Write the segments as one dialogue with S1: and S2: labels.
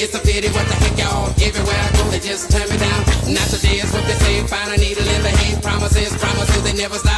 S1: it's a pity what the heck y'all. Everywhere I go, they just turn me down. Not today is what they say. Find a needle in the hay. Promises, promises, they never stop.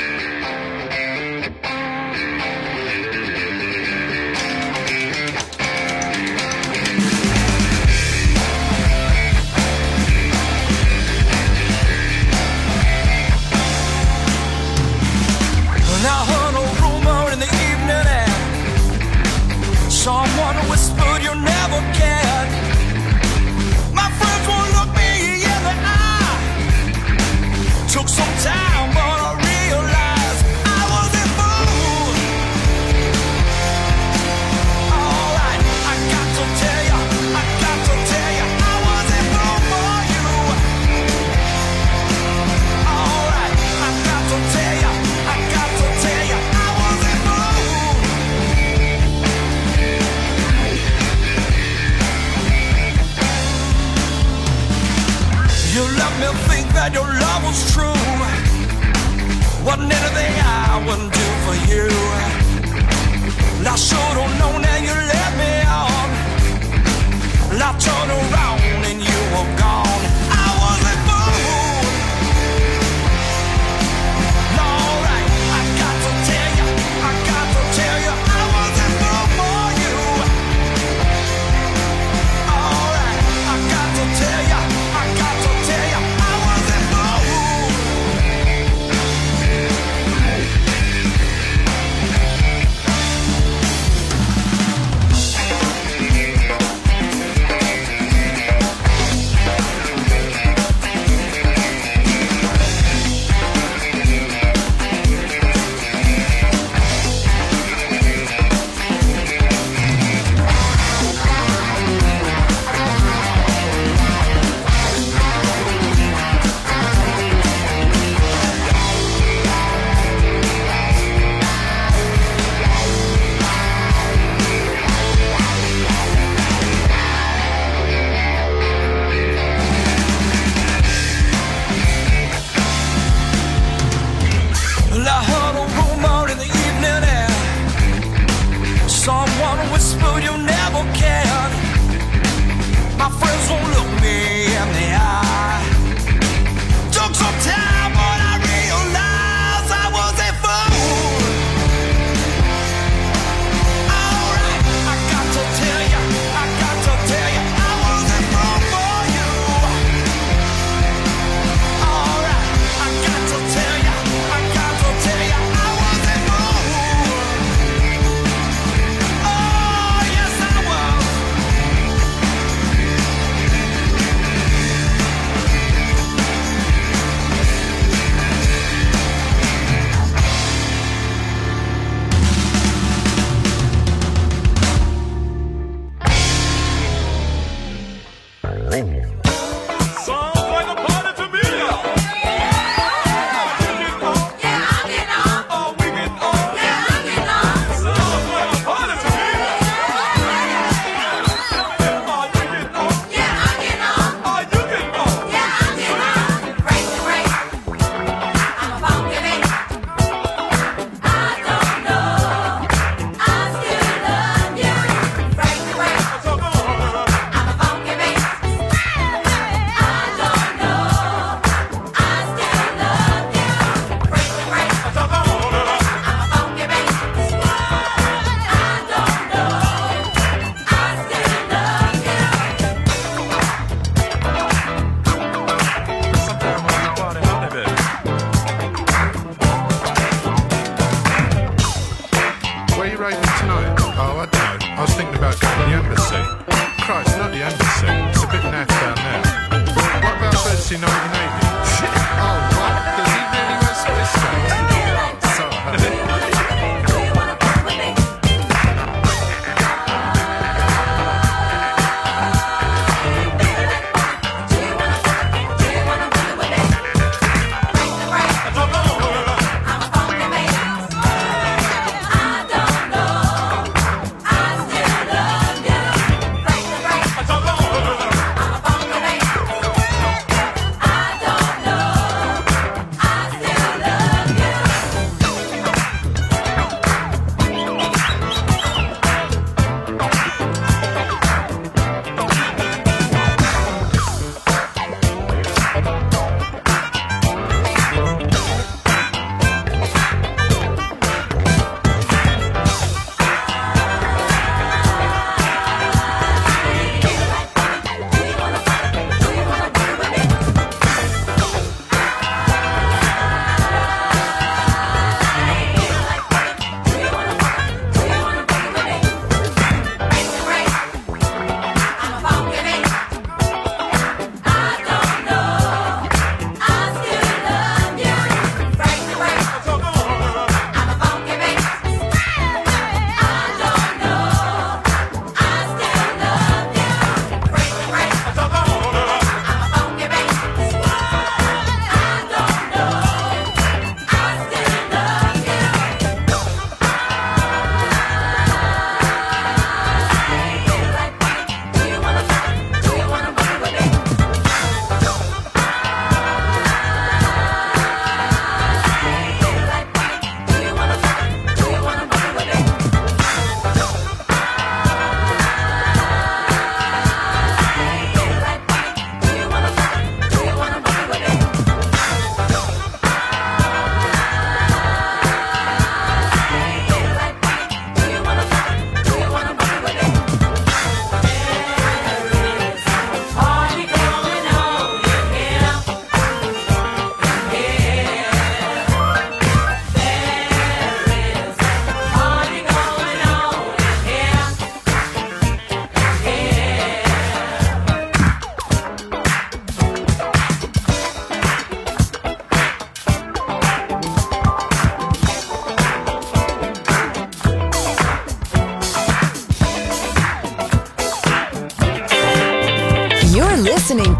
S2: that your love was true. Wasn't anything I wouldn't do for you. And I should have known that you let me on. And I turned around.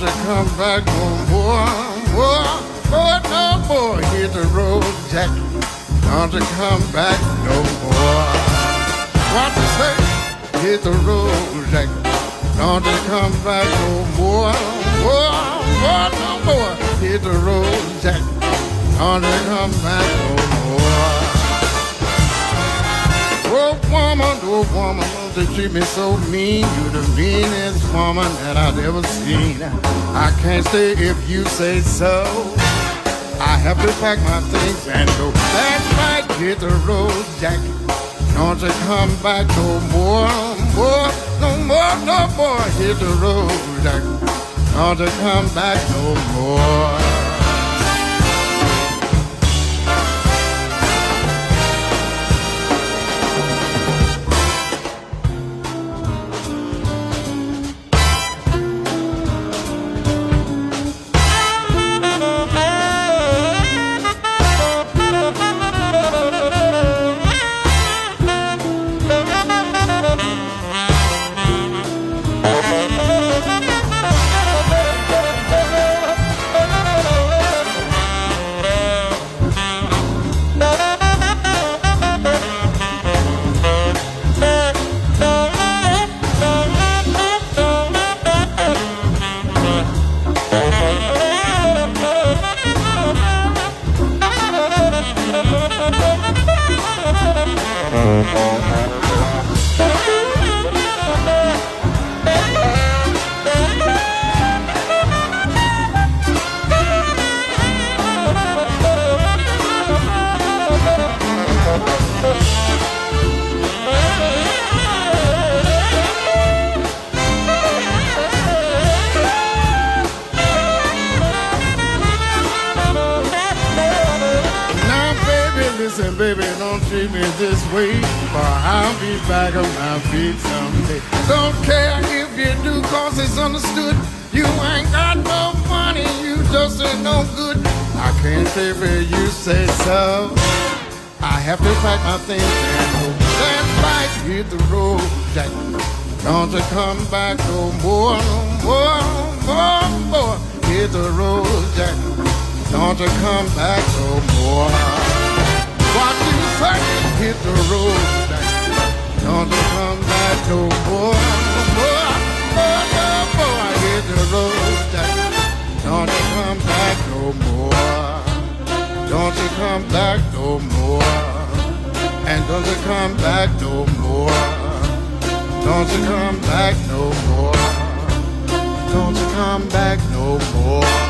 S3: Don't come back no more. More, more, no more. Hit the road, Jack. Don't you come back no more. What to say? Hit the road, Jack. Don't you come back no more. More, more, no more. Hit the road, Jack. Don't you come back no more. Oh woman, oh woman, you treat me so mean. You're the meanest woman that I've ever seen. I can't stay if you say so. I have to pack my things and go. That's right, hit the road, Jack. Don't you come back no more, more, no more, no more. Hit the road, Jack. Don't you come back no more. Back on my feet someday. Don't care if you do, cause it's understood. You ain't got no money, you just ain't no good. I can't stay where you say so. I have to pack my things and go. That's right, hit the road, Jack. Don't you come back no more, no more, no more, more. Hit the road, Jack. Don't you come back no more. What you say? Hit the road. Don't you come back no more, no more, more, no more. Hit the road, Jack. Don't you come back no more. Don't you come back no more. And don't you come back no more. Don't you come back no more. Don't you come back no more.